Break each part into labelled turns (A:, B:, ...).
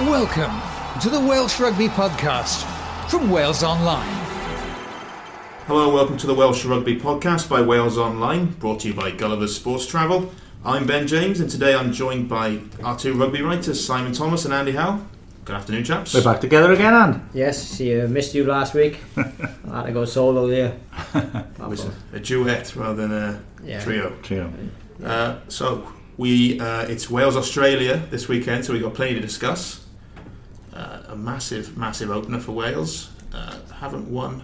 A: Welcome to the Welsh Rugby Podcast from Wales Online.
B: Hello and welcome to the Welsh Rugby Podcast by Wales Online, brought to you by Gulliver's Sports Travel. I'm Ben James, and today I'm joined by our two rugby writers, Simon Thomas and Andy Howell. Good afternoon, chaps.
C: We're back together again, Anne.
D: Yes, you missed you last week. I had to go solo there.
B: It was a, a duet rather than a
D: Yeah.
B: trio.
C: Trio.
B: Uh, so we, uh, it's Wales Australia this weekend, so we've got plenty to discuss. A massive, massive opener for Wales. Uh, haven't won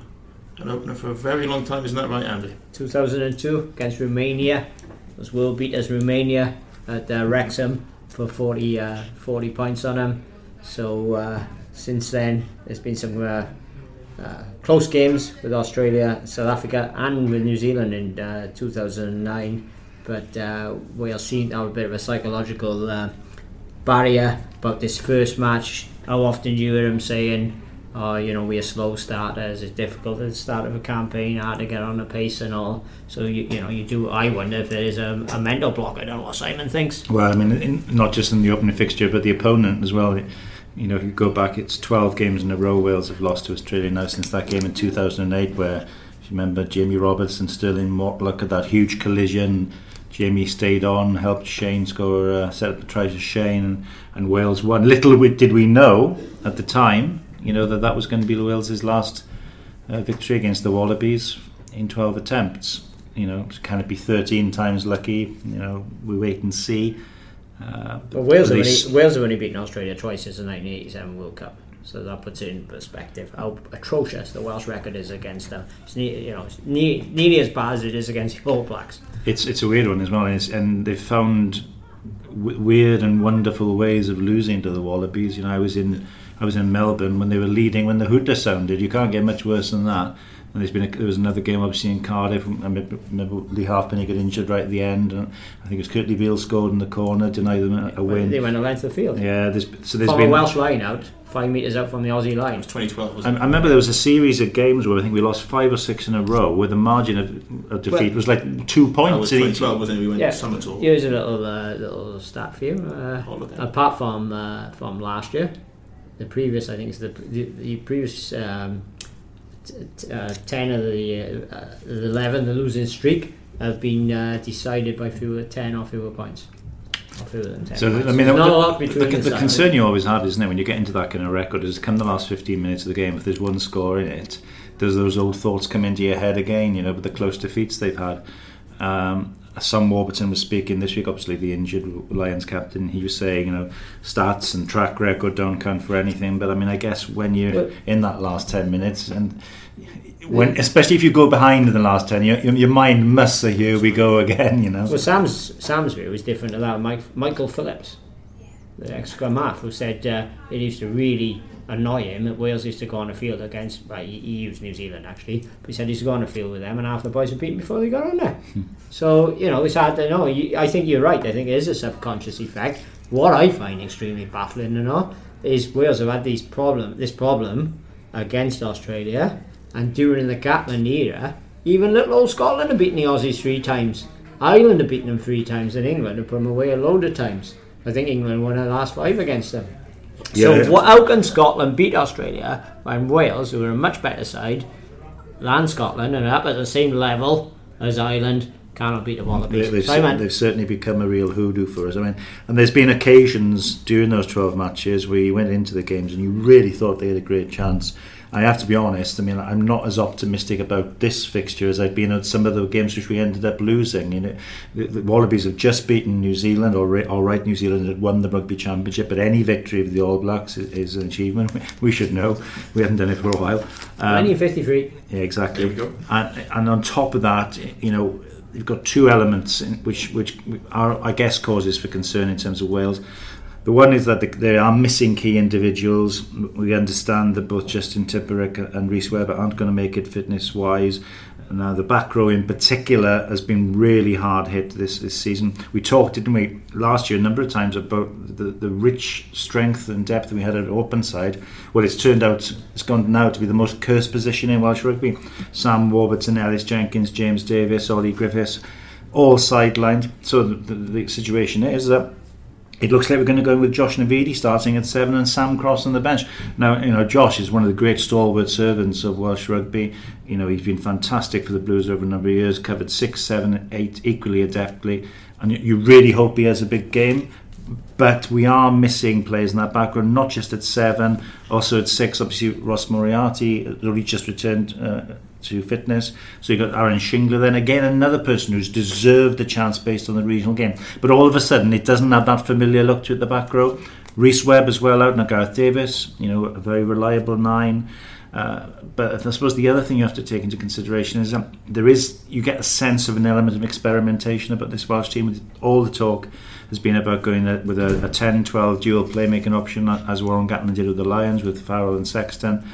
B: an opener for a very long time, isn't that right, Andy?
D: 2002 against Romania. Was world beaters Romania at uh, Wrexham for 40, uh, 40 points on them. So uh, since then, there's been some uh, uh, close games with Australia, South Africa, and with New Zealand in uh, 2009. But uh, Wales seem to have a bit of a psychological barrier about this first match. How often do you hear him saying, "Oh, you know, we're slow starters. It's difficult at the start of a campaign, hard to get on the pace and all." So you, you know, you do. I wonder if there is a, a mental block. I don't know what Simon thinks.
C: Well, I mean, in, not just in the opening fixture, but the opponent as well. You know, if you go back, it's 12 games in a row Wales have lost to Australia now since that game in 2008, where, if you remember, Jamie Roberts and Stirling Mortlock at that huge collision. Jamie stayed on, helped Shane score, uh, set up the try to Shane, and, and Wales won. Little did we know at the time, you know, that that was going to be Wales's last uh, victory against the Wallabies in 12 attempts. You know, can it be 13 times lucky? You know, we wait and see. Uh,
D: But Wales have, only, Wales have only beaten Australia twice since the 1987 World Cup. So that puts it in perspective how atrocious the Welsh record is against them. It's ne- you know it's ne- nearly as bad as it is against the All Blacks.
C: It's it's a weird one as well, and, and they've found w- weird and wonderful ways of losing to the Wallabies. You know, I was in I was in Melbourne when they were leading when the hooter sounded. You can't get much worse than that. And there's been a, there was another game obviously in Cardiff. I remember remember Lee Halfpenny got injured right at the end, and I think it was Kurtley Beale scored in the corner, denied them a, a win.
D: They went a length of the field.
C: Yeah, there's, so there's
D: from
C: been
D: a Welsh line out, five metres out from the Aussie line.
B: 2012 was
C: I, I remember there was a series of games where I think we lost five or six in a row, where the margin of, of defeat
D: Well-
C: was like two
B: That
C: points.
B: was
C: in each-
B: 2012, wasn't it? We went
D: Yeah,
B: summer tour.
D: here's a little uh, little stat for you. Uh,
B: look at that.
D: apart from uh, from last year, the previous I think is the the, the previous um, t- t- uh, ten of the uh, uh, the eleven the losing streak have been uh, decided by fewer ten or fewer points. Or fewer than ten.
C: So
D: points.
C: I mean, the,
D: not
C: the,
D: a lot between
C: the,
D: the,
C: the concern you always have, isn't it, when you get into that kind of record, is come the last 15 minutes of the game, if there's one score in it, does those old thoughts come into your head again? You know, with the close defeats they've had. Um, Sam Warburton was speaking this week, obviously the injured Lions captain. He was saying, you know, stats and track record don't count for anything. But I mean, I guess when you're
D: But-
C: in that last 10 minutes, and when, especially if you go behind in the last 10, your, your mind must say, here we go again, you know.
D: Well, Sam's Sam's view is different to that of Mike, Michael Phillips, scrum half, who said uh, it used to really annoy him that Wales used to go on the field against. Well, he, he used New Zealand actually, but he said he used to go on the field with them, and half the boys were beaten before they got on there. so you know, it's hard to know. You, I think you're right. I think it is a subconscious effect. What I find extremely baffling, you know, is Wales have had these problem, this problem against Australia, and during the Gatland era, even little old Scotland have beaten the Aussies three times. Ireland have beaten them three times, and England have put them away a load of times. I think England won the last five against them.
C: Yeah.
D: So how can Scotland beat Australia when Wales, who are a much better side, land Scotland and are up at the same level as Ireland, cannot beat the Wallabies?
C: they've, cer- they've certainly become a real hoodoo for us. I mean, and there's been occasions during those 12 matches where you went into the games and you really thought they had a great chance. I have to be honest. I mean, I'm not as optimistic about this fixture as I've been at some of the games which we ended up losing. You know, the, the Wallabies have just beaten New Zealand. All right, all right, New Zealand had won the rugby championship, but any victory of the All Blacks is, is an achievement. We should know. We haven't done it for a while. Um,
D: 1953.
C: yeah, exactly.
B: There we go.
C: And, and on top of that, you know, you've got two elements in which which are, I guess, causes for concern in terms of Wales. The one is that the, they are missing key individuals. We understand that both Justin Tipuric and Rhys Webber aren't going to make it fitness wise. Now, the back row in particular has been really hard hit this, this season. We talked, didn't we, last year a number of times about the, the rich strength and depth we had at open side. Well, it's turned out, it's gone now to be the most cursed position in Welsh rugby. Sam Warburton, Ellis Jenkins, James Davies, Ollie Griffiths, all sidelined. So the, the, the situation is that it looks like we're going to go in with Josh Navidi starting at seven and Sam Cross on the bench. Now, you know, Josh is one of the great stalwart servants of Welsh rugby. You know, he's been fantastic for the Blues over a number of years, covered six, seven, eight equally adeptly, and you really hope he has a big game. But we are missing players in that background, not just at seven, also at six. Obviously, Ross Moriarty, already just returned uh, to fitness. So you've got Aaron Shingler, then again another person who's deserved the chance based on the regional game. But all of a sudden it doesn't have that familiar look to it the back row. Rhys Webb as well out, and Gareth Davies, you know, a very reliable nine. Uh, but I suppose the other thing you have to take into consideration is that there is you get a sense of an element of experimentation about this Welsh team. All the talk has been about going with a, a 10-12 dual playmaking option, as Warren Gatland did with the Lions with Farrell and Sexton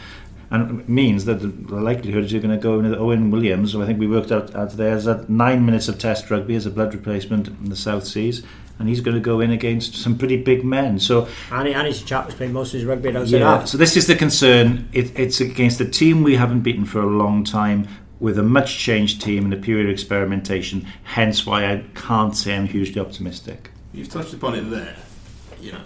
C: and it means that the likelihood is you're going to go in with Owen Williams. So I think we worked out, out today as that nine minutes of Test rugby as a blood replacement in the South Seas, and he's going to go in against some pretty big men. So
D: and, and he's a chap who's played most of his rugby outside
C: yeah, So this is the concern. It, it's against a team we haven't beaten for a long time. With a much changed team and a period of experimentation, hence why I can't say I'm hugely optimistic.
B: You've touched upon it there. You know,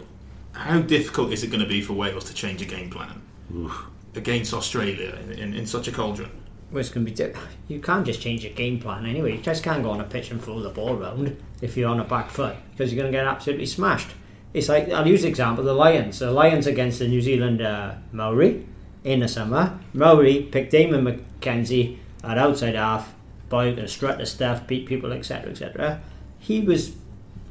B: how difficult is it going to be for Wales to change a game plan? Oof against Australia in, in, in such a cauldron?
D: Well, it's going to be. You can't just change your game plan anyway. You just can't go on a pitch and throw the ball around if you're on a back foot because you're going to get absolutely smashed. It's like I'll use the example the Lions. The Lions against the New Zealand uh, Maori in the summer. Maori picked Damian McKenzie at outside half, by the strut the stuff, beat people, etc., etc. He was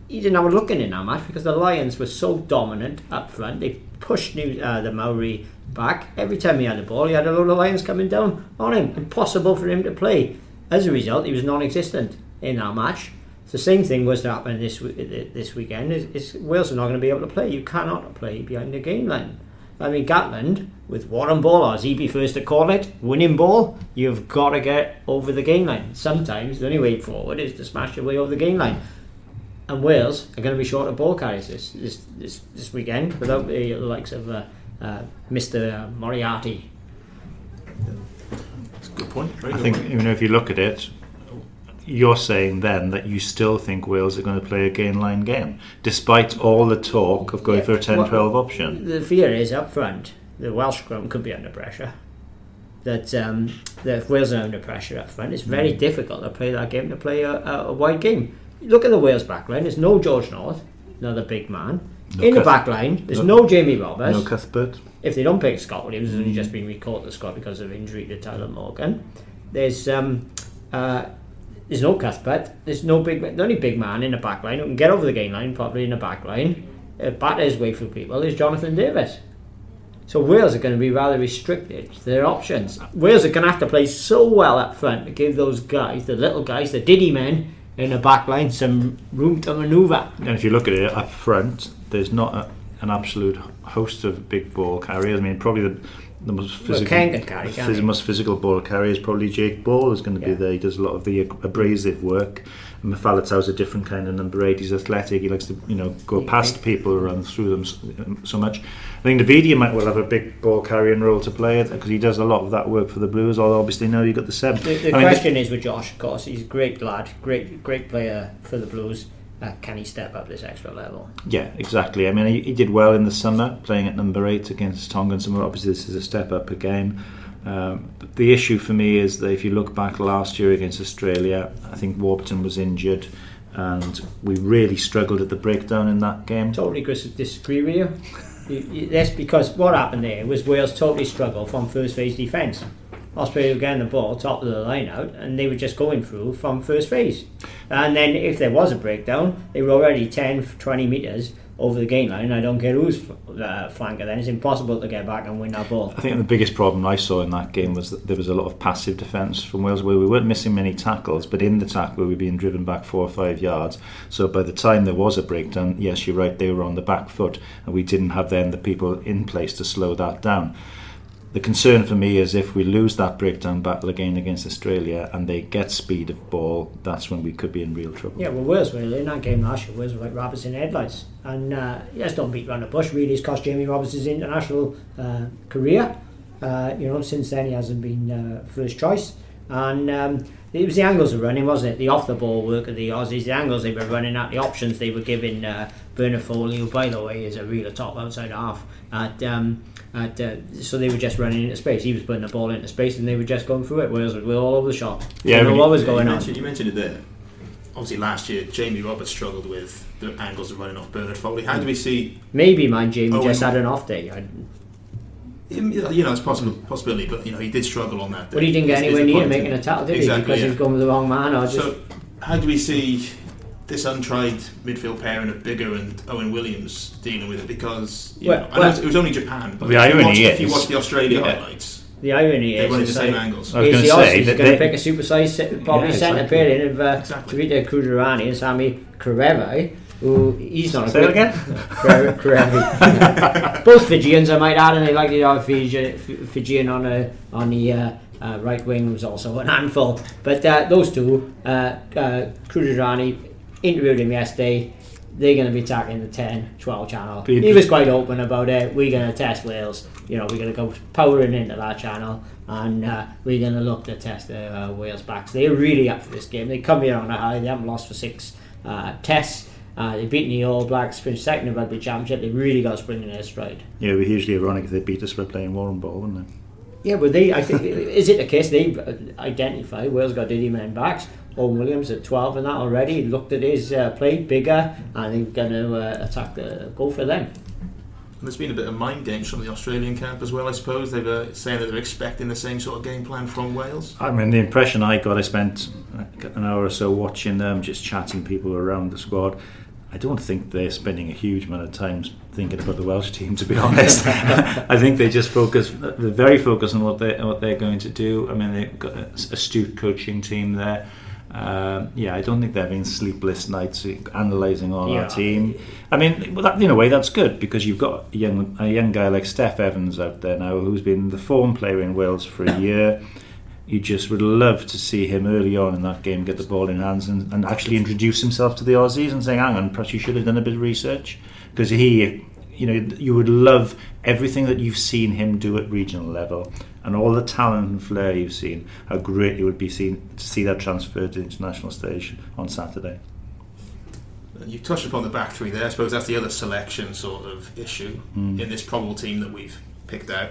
D: he didn't have a look in in that match because the Lions were so dominant up front. They pushed New, uh, the Maori back. Every time he had the ball, he had a load of lions coming down on him. Impossible for him to play. As a result, he was non-existent in that match. The same thing was to happen this this weekend. Is, is Wales are not going to be able to play. You cannot play behind the game line. I mean, Gatland with Warren ball, as he prefers to call it, winning ball, you've got to get over the game line. Sometimes the only way forward is to smash your way over the game line. And Wales are going to be short of ball carriers this this, this, this weekend without the likes of. Uh, uh, Mr. Moriarty.
B: That's a good point. Very
C: I
B: good
C: think
B: point.
C: you know if you look at it, you're saying then that you still think Wales are going to play a gain line game, despite all the talk of going
D: Yeah,
C: for a 10
D: well,
C: 12 option.
D: The fear is up front, the Welsh scrum could be under pressure. That, um, that if Wales are under pressure up front, it's very
C: Mm.
D: difficult to play that game, to play a, a, a wide game. Look at the Wales backline, there's no George North, another big man.
C: No
D: In the
C: Cuth-
D: back line, there's
C: no-
D: no, Jamie Roberts.
C: No Cuthbert.
D: if they don't pick Scott Williams, who's only just been recalled to Scott because of injury to Tyler Morgan. There's um, uh, there's no Cuthbert. There's no big. The only big man in the back line who can get over the game line probably in the back line, uh, batter his way through people is Jonathan Davies. So Wales are going to be rather restricted to their options. Wales are going to have to play so well up front to give those guys, the little guys, the Diddy men in the back line, some room to manoeuvre.
C: And if you look at it up front, there's not a, an absolute host of big ball carriers. I mean, probably the, the most physical,
D: can carry,
C: phys- most physical ball carrier is probably Jake Ball. Is going to be there. He does a lot of the abrasive work. Mafalatau's a different kind of number eight. He's athletic. He likes to you know go past people, and run through them so, um, so much. I think Navidi might well have a big ball carrying role to play because he does a lot of that work for the Blues. Although obviously now you've got the seven.
D: The, the
C: I mean,
D: question is with Josh, of course, he's a great lad, great great player for the Blues. Uh, can he step up this extra level?
C: Yeah, exactly. I mean, he, he did well in the summer, playing at number eight against Tonga and Samoa. Obviously, this is a step up again. Um, but the issue for me is that if you look back last year against Australia, I think Warburton was injured, and we really struggled at the breakdown in that game.
D: Totally dis- disagree with you. That's because what happened there was Wales totally struggled from first phase defence. Australia were getting the ball top of the line out, and they were just going through from first phase. And then if there was a breakdown, they were already 10, 20 metres over the game line. I don't care who's uh, flanker then. It's impossible to get back and win that ball.
C: I think the biggest problem I saw in that game was that there was a lot of passive defence from Wales where we weren't missing many tackles, but in the tackle we were being driven back four or five yards. So by the time there was a breakdown, yes, you're right, they were on the back foot, and we didn't have then the people in place to slow that down. The concern for me is if we lose that breakdown battle again against Australia and they get speed of ball, that's when we could be in real trouble.
D: Yeah, well, Wales were in that game last year. Wales were like rabbits in headlights, and uh, yes, don't beat around the bush. Really, it's cost Jamie Roberts his international uh, career. Uh, you know, since then he hasn't been uh, first choice, and um, it was the angles of running, wasn't it? The off the ball work of the Aussies, the angles they were running at, the options they were giving uh, Bernard Foley, who by the way is a real top outside half. At, um, at uh, so they were just running into space. He was putting the ball into space, and they were just going through it. Whereas we were all over the shop.
C: Yeah,
D: you know what was going
B: you
D: on.
B: you mentioned it there. Obviously, last year Jamie Roberts struggled with the angles of running off Bernard Foley. How do we see?
D: Maybe man, Jamie
B: Oh,
D: just had an off day. I,
B: You know, it's possible possibility, but you know he did struggle on that.
D: but he didn't get anywhere near making a tackle, did
B: Exactly,
D: he? Because
B: yeah.
D: he was going with the wrong man. Or just
B: So, how do we see this untried midfield pairing of Biggar and Owen Williams dealing with it? Because you
D: Well-
B: know, I know
D: well-
B: it was only Japan, but
C: The
B: if, you
C: irony
B: watch, if you watch the Australia
C: Yeah.
B: highlights,
D: the irony
B: they're
D: is,
B: running the same
D: like,
B: angles.
C: I was
D: He's
C: going to say that
D: going to
C: they-
D: pick a supersized, probably
C: Yeah,
D: centre
C: exactly.
D: pairing of uh,
B: Exactly.
D: Tevita Kuridrani and Samu Kerevi, who he's not a
C: Say that
D: great-
C: again?
D: Kare- Kerevi. Both Fijians, I might add, and they like the other Fiji, Fijian on a, on the uh, uh, right wing was also an handful. But uh, those two, uh, uh, Kudrani interviewed him yesterday. They're going to be attacking the 10, 12 channel. He was quite open about it. We're going to test Wales. You know, we're going to go powering into that channel, and uh, we're going to look to test the uh, Wales backs. They're really up for this game. They come here on a high. They haven't lost for six uh, tests. Uh, they've beaten the All Blacks, finished second in the rugby championship. They really got a spring in their stride.
C: Yeah, it would be hugely ironic if they beat us by playing Warren Ball, wouldn't it?
D: Yeah, but they, I think, is it the case they identify Wales got Diddy men backs? Owen Williams at 12 and that already looked at his uh, play bigger and they're going to uh, attack the go for them.
B: And there's been a bit of mind games from the Australian camp as well. I suppose they've uh, saying that they're expecting the same sort of game plan from Wales.
C: I mean, the impression I got, I spent an hour or so watching them, just chatting people around the squad. I don't think they're spending a huge amount of time thinking about the Welsh team, to be honest. I think they just focus, they're very focused on what they what they're going to do. I mean, they've got an astute coaching team there. Um, yeah, I don't think they're having sleepless nights analysing all
D: Yeah.
C: our team. I mean, well, that, in a way, that's good because you've got a young a young guy like Steff Evans out there now, who's been the form player in Wales for a year. You just would love to see him early on in that game get the ball in hands and, and actually introduce himself to the Aussies and saying, "Hang on, perhaps you should have done a bit of research," because he, you know, you would love everything that you've seen him do at regional level and all the talent and flair you've seen. How great it would be seen to see that transferred to the international stage on Saturday.
B: You touched upon the back three there. I suppose that's the other selection sort of issue in this probable team that we've picked out.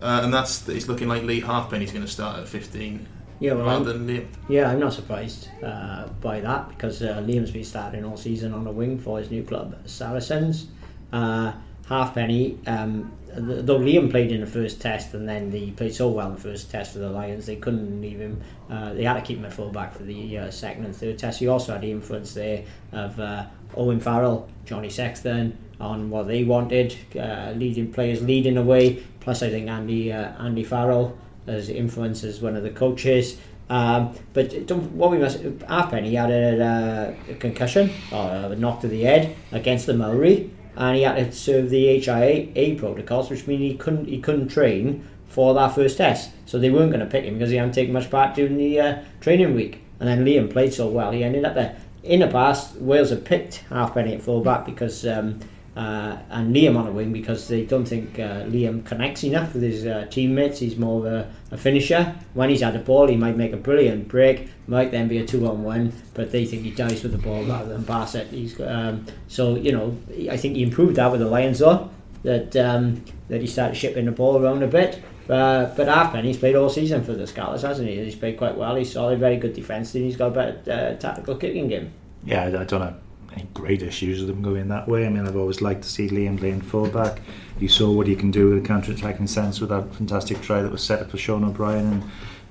B: Uh, and that's it's looking like Lee Halfpenny's going to start at 15
D: Yeah, well,
B: rather
D: I'm-
B: than Liam.
D: Yeah, I'm not surprised uh, by that because uh, Liam's been starting all season on a wing for his new club, Saracens. Uh, Halfpenny, um, th- though Liam played in the first test and then he played so well in the first test for the Lions, they couldn't leave him. Uh, they had to keep him at full back for the uh, second and third test. He also had the influence there of uh, Owen Farrell, Johnny Sexton on what they wanted, uh, leading players leading away. Plus, I think Andy uh, Andy Farrell as influence as one of the coaches. Um, but what we must Halfpenny he had a, uh, a concussion or a knock to the head against the Maori, and he had to serve the HIA protocols, which means he couldn't he couldn't train for that first test. So they weren't going to pick him because he hadn't taken much part during the uh, training week. And then Liam played so well, he ended up there. In the past, Wales have picked Halfpenny at fullback because. Um, uh, and Liam on a wing because they don't think uh, Liam connects enough with his uh, teammates. He's more of a, a finisher. When he's had the ball, he might make a brilliant break, might then be a two on one, but they think he dies with the ball rather than pass it. He's um, so you know I think he improved that with the Lions though that um, that he started shipping the ball around a bit. Uh, but Halfpenny, he's played all season for the Scarlets, hasn't he? He's played quite well. He's solid, very good defence, and he's got a better uh, tactical kicking game.
C: Yeah, I, don't have any great issues with them going that way. I mean, I've always liked to see Liam playing fullback. You saw what he can do with a counter-attacking sense with that fantastic try that was set up for Sean O'Brien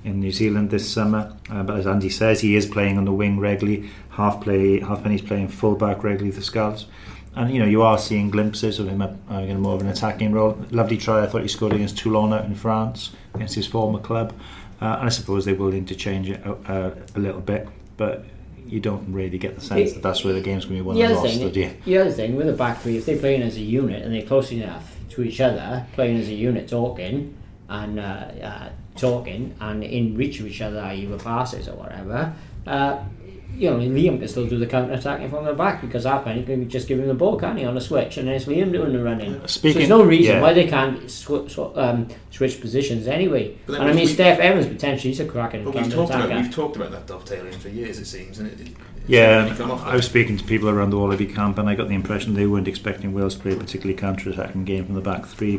C: in, in New Zealand this summer. Uh, but as Andy says, he is playing on the wing regularly. Half play, half penny's playing fullback regularly for Scarlets. And you know you are seeing glimpses of him having more of an attacking role. Lovely try I thought he scored against Toulon out in France against his former club. Uh, and I suppose they will interchange it uh, a little bit, but you don't really get the sense that that's where the game's going to be won and
D: other
C: lost,
D: thing,
C: do you?
D: the other thing with the back three, if they're playing as a unit and they're close enough to each other, playing as a unit, talking and uh, uh, talking and in reach of each other, either passes or whatever, uh, you know, Liam can still do the counter attacking from the back because Halfpenny you can just give him the ball, can't he, on the switch, and then it's Liam doing the running. so
C: Speaking-
D: there's no reason
C: yeah.
D: why they can't sw- sw- um, switch positions anyway.
B: But
D: And I mean,
B: we-
D: Steff Evans potentially he's a cracking
B: But we've
D: counter
B: talked about
D: attacker.
B: we've talked about that dovetailing for years, it seems, and it, it,
C: Yeah,
B: come off
C: I was speaking to people around the Wallaby camp, and I got the impression they weren't expecting Wales to play a particularly counter-attacking game from the back three. I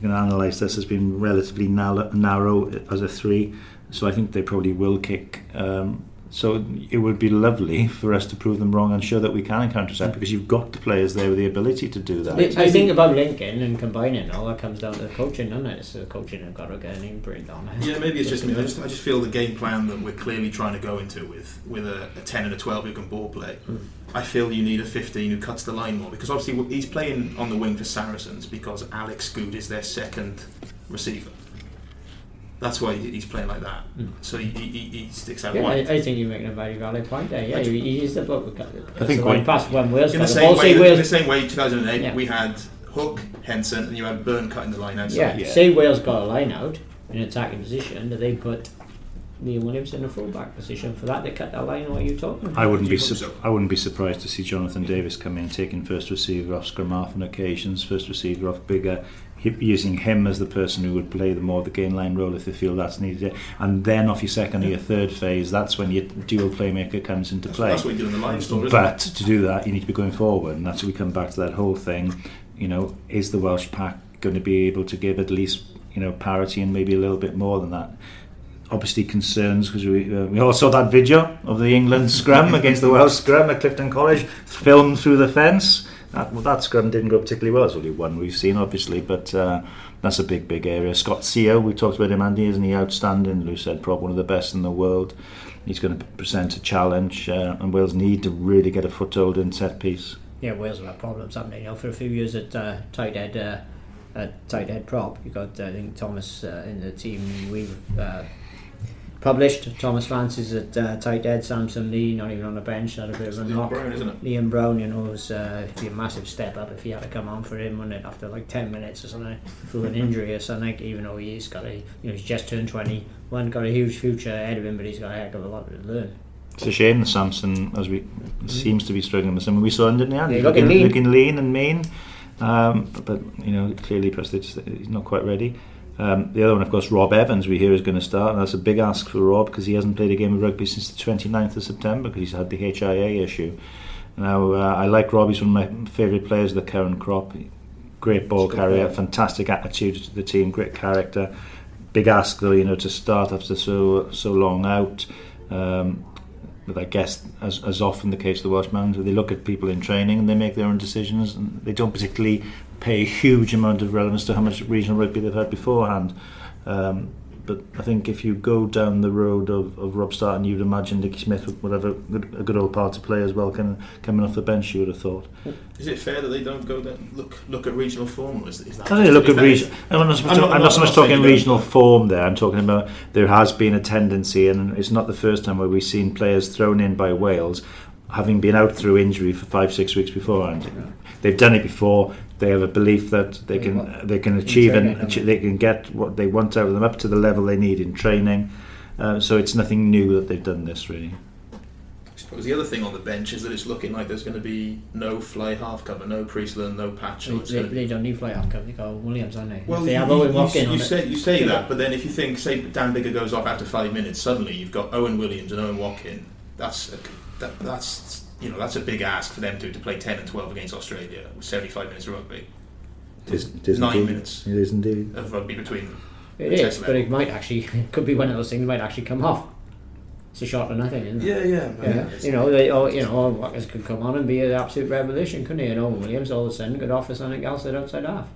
C: can analyse this as being relatively narrow, narrow as a three, so I think they probably will kick. Um, so it would be lovely for us to prove them wrong and show that we can counter-attack because you've got the players there with the ability to do that.
D: I think about linking and combining all that comes down to the coaching, doesn't it? It's the coaching have got to get an imprint on it.
B: Yeah, maybe it's just me. I just, I just feel the game plan that we're clearly trying to go into with with a, a 10 and a 12 who can ball play. Hmm. I feel you need a 15 who cuts the line more because obviously he's playing on the wing for Saracens because Alex Goode is their second receiver. That's why he's playing like that. Hmm. So he, he, he- he sticks out
D: Yeah, I,
B: wide.
D: I think you're making a very valid point there. Yeah,
B: I
D: he, he is the book.
C: I think
D: when
C: when-
D: past when Wales
B: in the
D: the
B: same
D: ball,
B: way,
D: say
B: in the same way, 2008,
D: Yeah.
B: we had Hook, Henson, and you had Byrne cutting the line out.
D: yeah,
C: Yeah.
D: say Wales got a line out in attacking position, do they put Liam Williams in a fullback position for that? They cut that line. What are you talking about?
C: I wouldn't be su-
B: so?
C: I wouldn't be surprised to see Jonathan Davies come in taking first receiver off scrum half on occasions, first receiver off Biggar, hi- using him as the person who would play the more the gain line role if they feel that's needed, and then off your second or your third phase, that's when your dual playmaker comes into play.
B: that's what you do in the line store,
C: But to do that, you need to be going forward, and that's where we come back to that whole thing. You know, is the Welsh pack going to be able to give at least you know parity and maybe a little bit more than that? Obviously, concerns because we uh, we all saw that video of the England scrum against the Welsh scrum at Clifton College, filmed through the fence. That, well, that scrum didn't go particularly well. It's only one we've seen, obviously, but uh, that's a big, big area. Scott Sio, we talked about him, Andy, isn't he? Outstanding. Lou said probably one of the best in the world. He's going to present a challenge, uh, and Wales need to really get a foothold in set piece.
D: Yeah, Wales have had problems, haven't they? You know, for a few years at uh, tight head, uh, at tight head prop, you got uh, I think Thomas uh, in the team we've uh, published. Thomas Francis at uh, tight head, Samson Lee not even on the bench, had a bit of a
B: Liam
D: knock.
B: Brown, isn't it?
D: Leon Brown, you know, was uh, be a massive step up if he had to come on for him, wouldn't it? After like ten minutes or something, through an injury or something. Even though he's got a, you know, he's just turned twenty, one got a huge future ahead of him, but he's got a heck of a lot to learn.
C: It's a shame that Samson, as we seems to be struggling with some. We saw him, didn't he?
D: Yeah, looking lean.
C: looking lean and mean. Um, but, but you know, clearly, Prestige, he's not quite ready. Um, the other one, of course, Rob Evans, we hear is going to start, and that's a big ask for Rob because he hasn't played a game of rugby since the 29th of September because he's had the HIA issue. Now, uh, I like Rob; he's one of my favourite players of the current crop. Great ball carrier, fantastic attitude to the team, great character. Big ask though, you know, to start after so so long out. Um, but I guess, as, as often the case with the Welshman, they look at people in training and they make their own decisions, and they don't particularly pay a huge amount of relevance to how much regional rugby they've had beforehand. Um, but I think if you go down the road of, of Rob Starton, you'd imagine Nicky Smith would, have a good, a good old part to play as well, can, coming off the bench. You would have thought.
B: Is it fair that they don't go down, look look at regional form? Is, is that
C: I think look at
B: that-
C: region. I'm not, so much,
B: I'm not-
C: I'm not so much talking regional form there. I'm talking about there has been a tendency, and it's not the first time where we've seen players thrown in by Wales, having been out through injury for five, six weeks beforehand. They've done it before. They have a belief that they can they can achieve and
D: training,
C: achi- they can get what they want out of them up to the level they need in training. Uh, so it's nothing new that they've done this really.
B: I suppose the other thing on the bench is that it's looking like there's going to be no fly half cover, no Priestland, no patch.
D: They,
B: So it's
D: they,
B: going to be
D: they don't need fly off cover. They got Williams, aren't they?
B: Well,
D: if they
B: you,
D: have
B: you,
D: Owen
B: you,
D: Watkin
B: you say you say that, but then if you think, say, Dan Biggar goes off after five minutes, suddenly you've got Owen Williams and Owen Watkin. That's a, that, that's you know that's a big ask for them to to play ten and twelve against Australia with seventy five minutes of rugby
C: It is, it is
B: Nine
C: indeed.
B: minutes.
C: It is indeed.
B: of rugby between them.
D: It
B: Test
D: is, but it might actually it could be one of those things. Might actually come off. It's a shot or nothing, isn't it?
B: yeah,
D: Yeah, you know, they, oh, you know, Watkins could come on and be an absolute revolution, couldn't he? And Owen Williams all of a sudden could offer something else at outside half.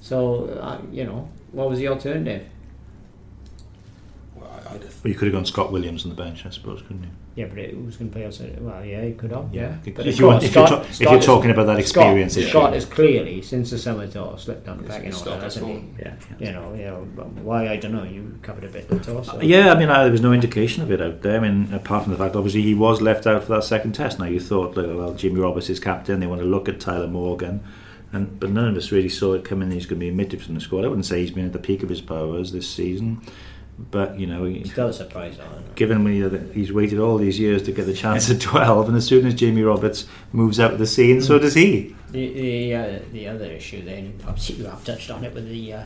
D: So, uh, you know, what was the alternative?
B: Well, I- I'd have,
C: Well, you could have gone Scott Williams on the bench, I suppose, couldn't you?
D: Yeah, but it was going to play outside. Well, yeah, he could have. Yeah, but
C: If, you want,
D: course,
C: if, you're, ta- if you're
D: is-
C: talking about that experience issue.
D: Scott is clearly since the summer tour slipped on the
B: He's
D: back in
B: gonna
D: order, hasn't he?
B: all.
D: Yeah, you know, you know, why I don't know. You covered a bit of the tour. So.
C: Yeah, I mean, uh, there was no indication of it out there. I mean, apart from the fact, obviously, he was left out for that second test. Now, you thought, like, well, Jimmy Roberts is captain. They want to look at Tyler Morgan. And, but none of us really saw it coming. He's going to be omitted from the squad. I wouldn't say he's been at the peak of his powers this season. But you know, he,
D: Still a surprise,
C: given when he, he's waited all these years to get the chance at 12, and as soon as Jamie Roberts moves out of the scene, so does he.
D: The the, uh, the other issue then, obviously you have touched on it with the uh,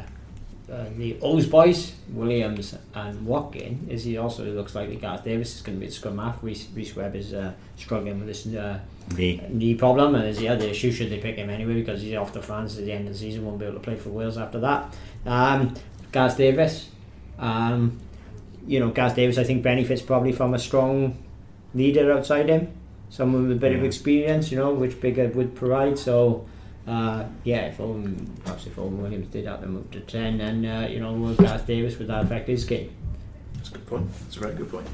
D: uh, the O's boys, Williams and Watkin, is he also looks like the Gareth Davies is going to be the scrum half. Rhys, Rhys Webb is uh, struggling with this uh,
C: Me.
D: knee problem, and there's the other issue should they pick him anyway because he's off to France at the end of the season, won't be able to play for Wales after that. Um, Gareth Davies, um, you know, Gareth Davies, I think benefits probably from a strong leader outside him, someone with a bit of experience, you know, which Big Biggar would provide. So, uh, yeah, if Owen, perhaps if Owen Williams did have to move to 10, then, uh, you know, Gareth Davies, would that affect his game?
B: That's a good point. That's a very good point.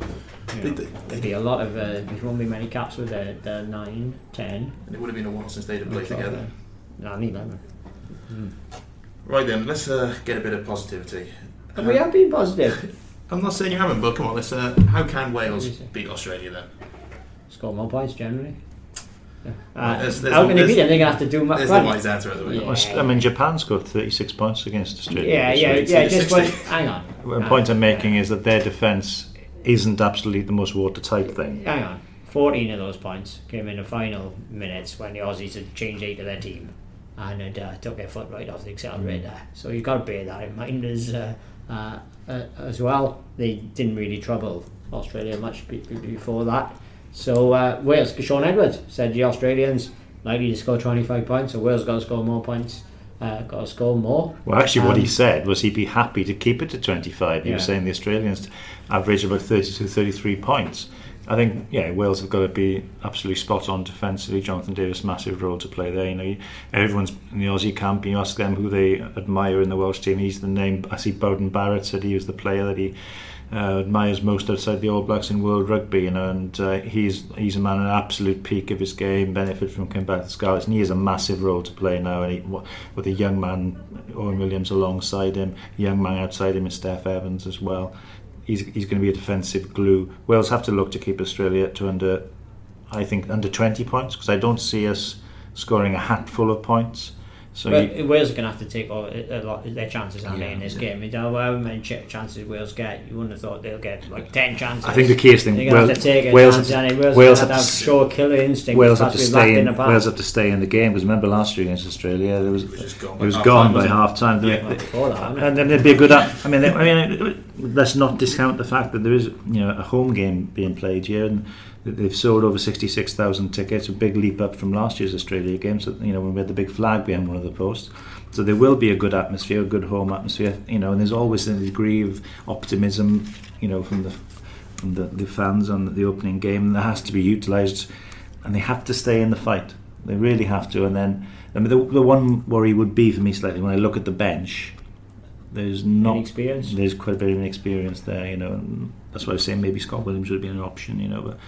D: You know, there'd be a lot of, uh, there won't be many caps with the, the 9, 10.
B: And it would have been a while since they'd have played together.
D: No, need 11.
B: Right then, let's uh, get a bit of positivity.
D: And we have been positive.
B: I'm not saying you haven't, but come on, let's. Uh, how can Wales beat Australia then?
D: Score more points generally. Uh,
B: there's- there's
D: how can they beat them? They're going to have to do much.
B: There's the wise answer at the way.
D: Yeah.
C: I mean, Japan scored 36 points against Australia.
D: Yeah,
C: this
D: yeah, yeah. Just
B: 60.
D: when, hang on.
C: The
D: Hang
C: point
D: on.
C: I'm making is that their defence isn't absolutely the most watertight thing.
D: Hang on. 14 of those points came in the final minutes when the Aussies had changed eight of their team and had uh, took their foot right off the accelerator. So you've got to bear that in mind as, uh, uh, uh, as well. They didn't really trouble Australia much be- before that. So uh, Wales, Shaun Edwards said the Australians likely to score 25 points, so Wales got to score more points, uh, got to score more.
C: Well, actually, what he
D: Um,
C: said was he'd be happy to keep it to 25. He was saying the Australians average about 32, 33 points. I think, yeah, Wales have got to be absolutely spot on defensively. Jonathan Davies, massive role to play there. You know, everyone's in the Aussie camp. You ask them who they admire in the Welsh team. He's the name. I see Beauden Barrett said he was the player that he uh, admires most outside the All Blacks in world rugby. You know, and uh, he's he's a man at absolute peak of his game. Benefit from coming back to Scarlets, and he has a massive role to play now. And he, with a young man, Owen Williams alongside him, young man outside him is Steff Evans as well. He's, he's going to be a defensive glue. Wales have to look to keep Australia to under, I think, under 20 points because I don't see us scoring a hatful of points. So
D: But
C: you,
D: Wales are going to have to take all, a lot of their chances on
C: Yeah,
D: in this
C: yeah.
D: game. You know, however many ch- chances Wales get, you wouldn't have thought they'll get like 10 chances.
C: I think the key is thing
D: They're to have
C: Wales,
D: to take a
C: Wales,
D: chance,
C: have to,
D: Wales,
C: Wales
D: have to
C: have
D: have
C: to
D: show a killer instinct.
C: Wales have to
D: perhaps we've lacked
C: stay
D: in
C: in.
D: the past.
C: Wales have to stay in the game because remember last year against Australia, there was
B: It was just gone
C: it
B: by
C: was
B: half
C: gone
B: time,
C: by half time.
B: Yeah.
D: Well, that.
C: And then there'd be a good. I mean, they- I mean, let's not discount the fact that there is, you know, a home game being played here, and that they've sold over sixty-six thousand tickets, a big leap up from last year's Australia game. So you know, when we had the big flag behind one of the posts, so there will be a good atmosphere, a good home atmosphere. You know, and there's always a degree of optimism, you know, from the from the, the fans on the opening game. That has to be utilised, and they have to stay in the fight. They really have to. And then, I mean, the, the one worry would be for me slightly when I look at the bench. There's not
D: Inexperience?
C: There's quite a bit of inexperience there, you know. And that's why I was saying maybe Scott Williams would be an option, you know. But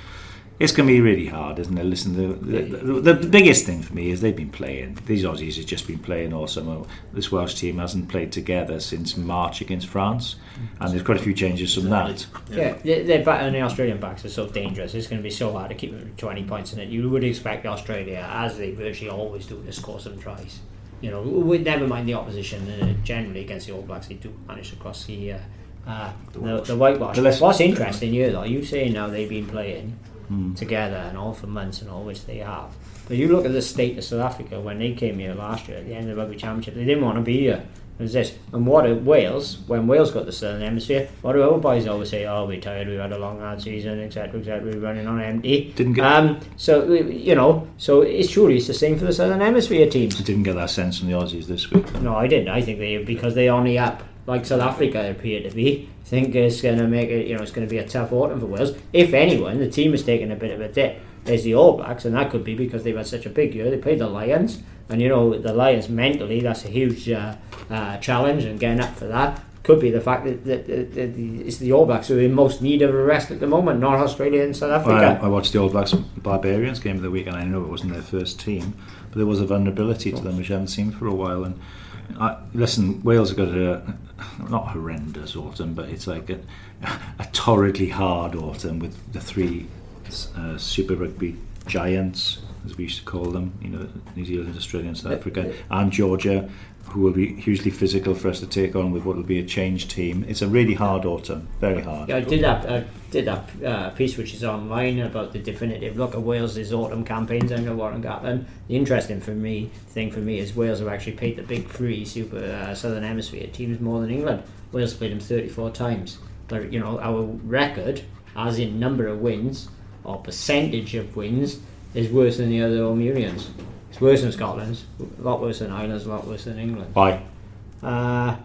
C: it's going to be really hard, isn't it? Listen, the the, the the biggest thing for me is they've been playing. These Aussies have just been playing all summer. This Welsh team hasn't played together since March against France, and there's quite a few changes from that.
D: Yeah, their, their back and the Australian backs are so dangerous. It's going to be so hard to keep them to 20 points in it. You would expect Australia, as they virtually always do, to score some tries. You know, with never mind the opposition. Uh, generally against the All Blacks, they do manage to cross the uh, uh, the, the whitewash.
C: The less-
D: What's interesting here, though, you saying now they've been playing
C: Hmm.
D: together and all for months and all, which they have. But you look at the state of South Africa when they came here last year at the end of the Rugby Championship, they didn't want to be here. It was this. And what are Wales, when Wales got the Southern Hemisphere, what do our boys always say? Oh, we're tired, we've had a long hard season, etc., etc., we're running on empty.
C: Didn't get-
D: Um, so, you know, so it's truly it's the same for the Southern Hemisphere teams.
C: I didn't get that sense from the Aussies this week.
D: No, I didn't. I think they because they're only up like South Africa appear to be. Think it's going to make it. You know, it's going to be a tough autumn for Wales. If anyone, the team has taken a bit of a dip. There's the All Blacks, and that could be because they've had such a big year. They played the Lions, and you know the Lions mentally that's a huge uh, uh, challenge, and getting up for that could be the fact that, that, that, that it's the All Blacks who are in most need of a rest at the moment, not Australia and South Africa.
C: I, I watched the All Blacks Barbarians game of the week, and I know it wasn't their first team, but there was a vulnerability to them which I haven't seen for a while. And I, listen, Wales have got a not horrendous autumn, but it's like a, a torridly hard autumn with the three uh, Super Rugby giants, as we used to call them, you know, New Zealand, Australia, and South Africa, and Georgia. Who will be hugely physical for us to take on with what will be a changed team. It's a really hard autumn, very hard.
D: Yeah, I did that. I did uh, piece which is online about the definitive look at Wales' autumn campaigns under Warren Gatland. The interesting for me thing for me is Wales have actually played the big three Super uh, Southern Hemisphere teams more than England. Wales played them 34 times, but you know our record, as in number of wins or percentage of wins, is worse than the other Omurians. It's worse than Scotland's, a lot worse than Ireland's, a lot worse than England.
C: Why?
D: Uh,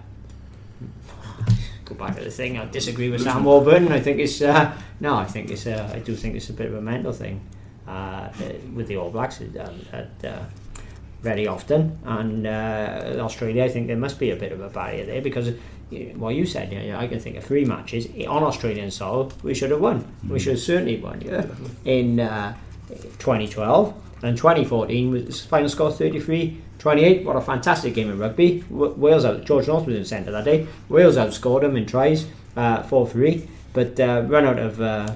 D: go back to the thing. I disagree with Sam Warburton. I think it's uh, no. I think it's uh, I do think it's a bit of a mental thing uh, with the All Blacks um, at, uh, very often, and uh, Australia. I think there must be a bit of a barrier there because. Well, you said, you know, I can think of three matches on Australian soil we should have won. We should have certainly won. Yeah. In uh, 2012, and 2014 was final score 33 28. What a fantastic game of rugby. Wales out. George North was in centre that day. Wales outscored them in tries, uh, 4 3, but uh, run out of uh,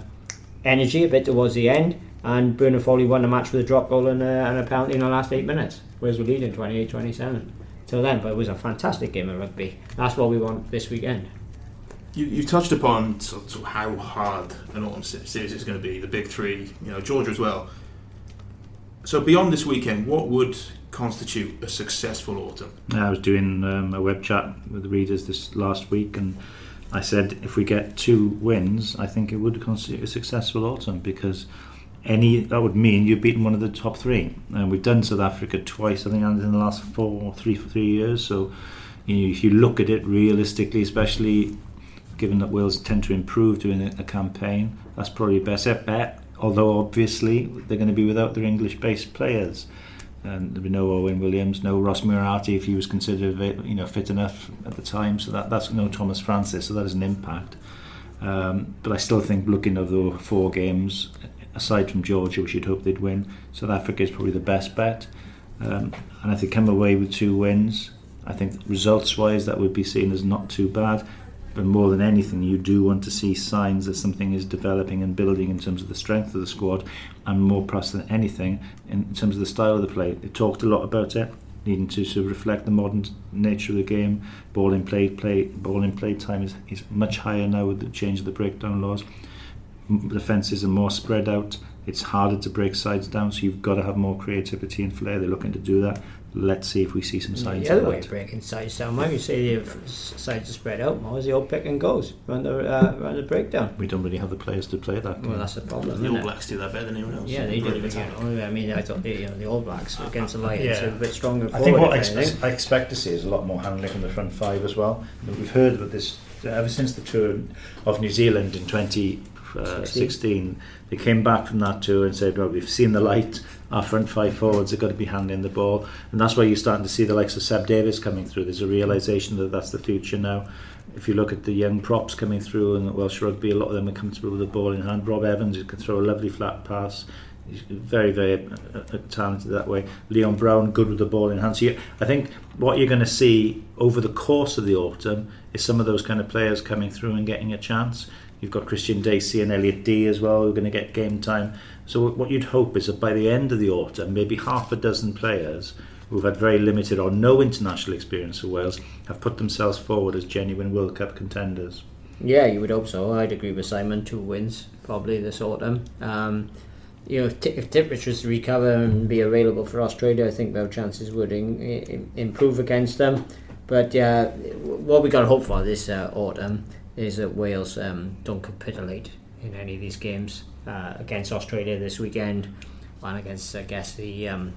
D: energy a bit towards the end. And Bernard Foley won the match with a drop goal and, uh, and a penalty in the last eight minutes. Wales were leading 28 27 till then, but it was a fantastic game of rugby. That's what we want this weekend.
B: You, you touched upon sort of how hard an autumn series is going to be, the big three, you know, Georgia as well. So beyond this weekend, what would constitute a successful autumn?
C: I was doing um, a web chat with the readers this last week, and I said if we get two wins, I think it would constitute a successful autumn because any that would mean you've beaten one of the top three, and we've done South Africa twice, I think, in the last four, three, three years. So, you know, if you look at it realistically, especially given that Wales tend to improve during a, campaign, that's probably the best bet although obviously they're going to be without their English-based players. And there'll be no Owen Williams, no Ross Moriarty if he was considered you know fit enough at the time. So that that's no Thomas Francis. So that is an impact. Um, but I still think looking at the four games, aside from Georgia, which you'd hope they'd win, South Africa is probably the best bet. Um, and if they come away with two wins, I think results-wise that would be seen as not too bad but more than anything, you do want to see signs that something is developing and building in terms of the strength of the squad, and more perhaps than anything, in terms of the style of the play. They talked a lot about it, needing to sort of reflect the modern nature of the game. Ball in play, play, ball in play time is, is much higher now with the change of the breakdown laws. The fences are more spread out. It's harder to break sides down, so you've got to have more creativity and flair. They're looking to do that let's see if we see some signs.
D: The other
C: of
D: way of breaking sides down, maybe say the sides are spread out more is the old pick and goes run the uh, run the breakdown.
C: We don't really have the players to play that.
D: Game. Well, that's the problem.
B: The All Blacks do that better than anyone else.
D: Yeah, they do. You I mean, I thought you know the All Blacks against the Lions yeah. are a bit stronger.
C: I think what I, ex- I, expect to see is a lot more handling from the front five as well. We've heard about this ever since the tour of New Zealand in 2016. Uh, they came back from that tour and said, "Well, we've seen the light." our front five forwards are going to be handling the ball, and that's why you're starting to see the likes of Seb Davies coming through. There's a realization that that's the future now. If you look at the young props coming through in Welsh rugby, a lot of them are comfortable with the ball in hand. Rob Evans, who can throw a lovely flat pass, he's very, very uh, uh, talented that way. Leon Brown, good with the ball in hand. So you, I think what you're going to see over the course of the autumn is some of those kind of players coming through and getting a chance. You've got Kristian Dacey and Elliot Dee as well, who are going to get game time. So what you'd hope is that by the end of the autumn, maybe half a dozen players who've had very limited or no international experience for Wales have put themselves forward as genuine World Cup contenders.
D: Yeah, you would hope so. I'd agree with Simon. Two wins probably this autumn. Um, you know, if, t- if temperatures recover and be available for Australia, I think their chances would in- in- improve against them. But uh, what we got to hope for this uh, autumn is that Wales um, don't capitulate in any of these games uh, against Australia this weekend. And against I guess the um,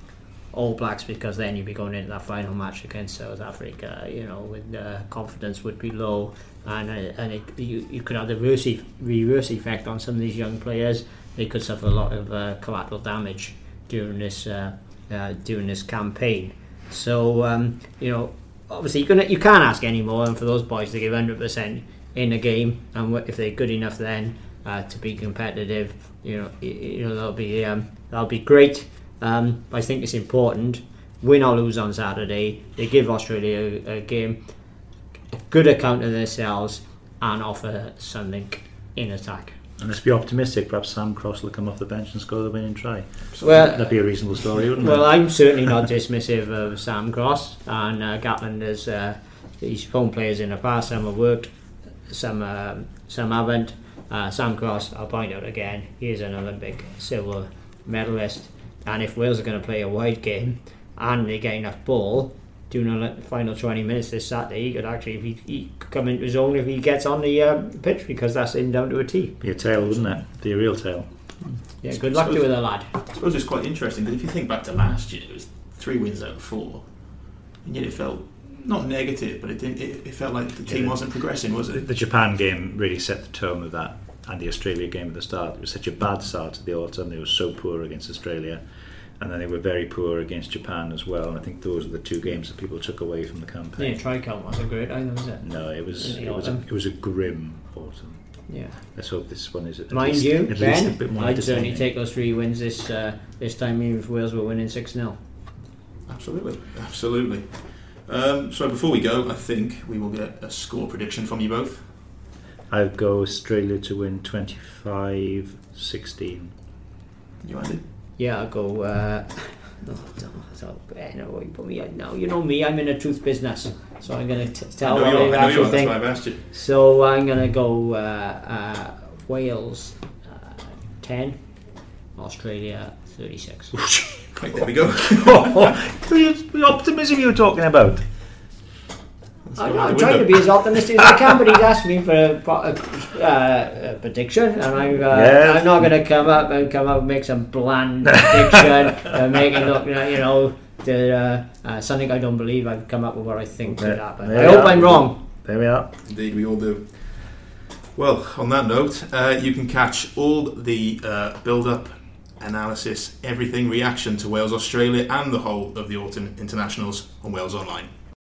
D: All Blacks because then you'd be going into that final match against South Africa you know with uh, confidence would be low. And uh, and it, you, you could have the reverse, reverse effect on some of these young players they could suffer a lot of uh, collateral damage during this uh, uh, during this campaign so um, you know obviously you you can't ask any more and for those boys to give 100% in a game and if they're good enough then uh, to be competitive. You know, you know that'll be um, that'll be great. Um, I think it's important. Win or lose on Saturday, they give Australia a, a game, a good account of themselves, and offer something in attack.
C: And let's be optimistic. Perhaps Sam Cross will come off the bench and score the winning try.
D: Well,
C: That'd be a reasonable story, wouldn't
D: Well,
C: it?
D: I'm certainly not dismissive of Sam Cross and uh, Gatland. Has uh, he's phone players in the past. Some have worked, some um some haven't. Uh, Sam Cross, I'll point out again, he is an Olympic silver medalist. And if Wales are going to play a wide game and they get enough ball during the final 20 minutes this Saturday, he could actually if he, he could come into his own if he gets on the uh, pitch because that's in down to a T.
C: Be a tail, wouldn't it? Be a real tail.
D: Yeah, good luck to the lad.
B: I suppose it's quite interesting because if you think back to last year, it was three wins out of four, and yet it felt not negative, but it didn't. It, it felt like the team
C: Yeah.
B: wasn't progressing, was
C: The,
B: it?
C: the Japan game really set the tone of that, and the Australia game at the start. It was such a bad start to the autumn. They were so poor against Australia, and then they were very poor against Japan as well. And I think those are the two games that people took away from the campaign.
D: Yeah, try wasn't great either, was it?
C: No, it was it was a,
D: autumn.
C: it was a grim autumn.
D: Yeah.
C: Let's hope this one is at
D: Mind
C: least,
D: you,
C: at least a
D: Ben,
C: bit more
D: I'd certainly take those three wins this uh, this time, even if Wales were winning 6 0.
B: Absolutely, absolutely. Um, so before we go, I think we will get a score prediction from you both.
C: I'd go Australia to win 25-16.
B: You Andy?
D: Yeah, I'll go. Uh, no, no, so, eh, no, you put me. No, you know me. I'm in the truth business, so I'm going to
B: I
D: tell
B: know you are.
D: I
B: I know you
D: actually
B: are. That's
D: think.
B: why I've asked you.
D: So I'm going to go uh, uh, Wales uh, 10, Australia 36.
B: Right, there we go.
C: the optimism you were talking about.
B: Let's
D: I'm,
B: go
D: I'm
B: the
D: trying to be as optimistic as I can, but he's asked me for a, pro- a, uh, a prediction, and I'm, uh,
C: Yes.
D: I'm not going to come up and come up and make some bland prediction and make it look, you know, you the, uh, uh, something I don't believe. I've come up with what I think could
C: There-
D: happen.
C: there
D: I hope
C: are.
D: I'm wrong.
C: There we are.
B: Indeed, we all do. Well, on that note, uh, you can catch all the uh, build-up, analysis, everything, reaction to Wales Australia and the whole of the autumn internationals on Wales Online.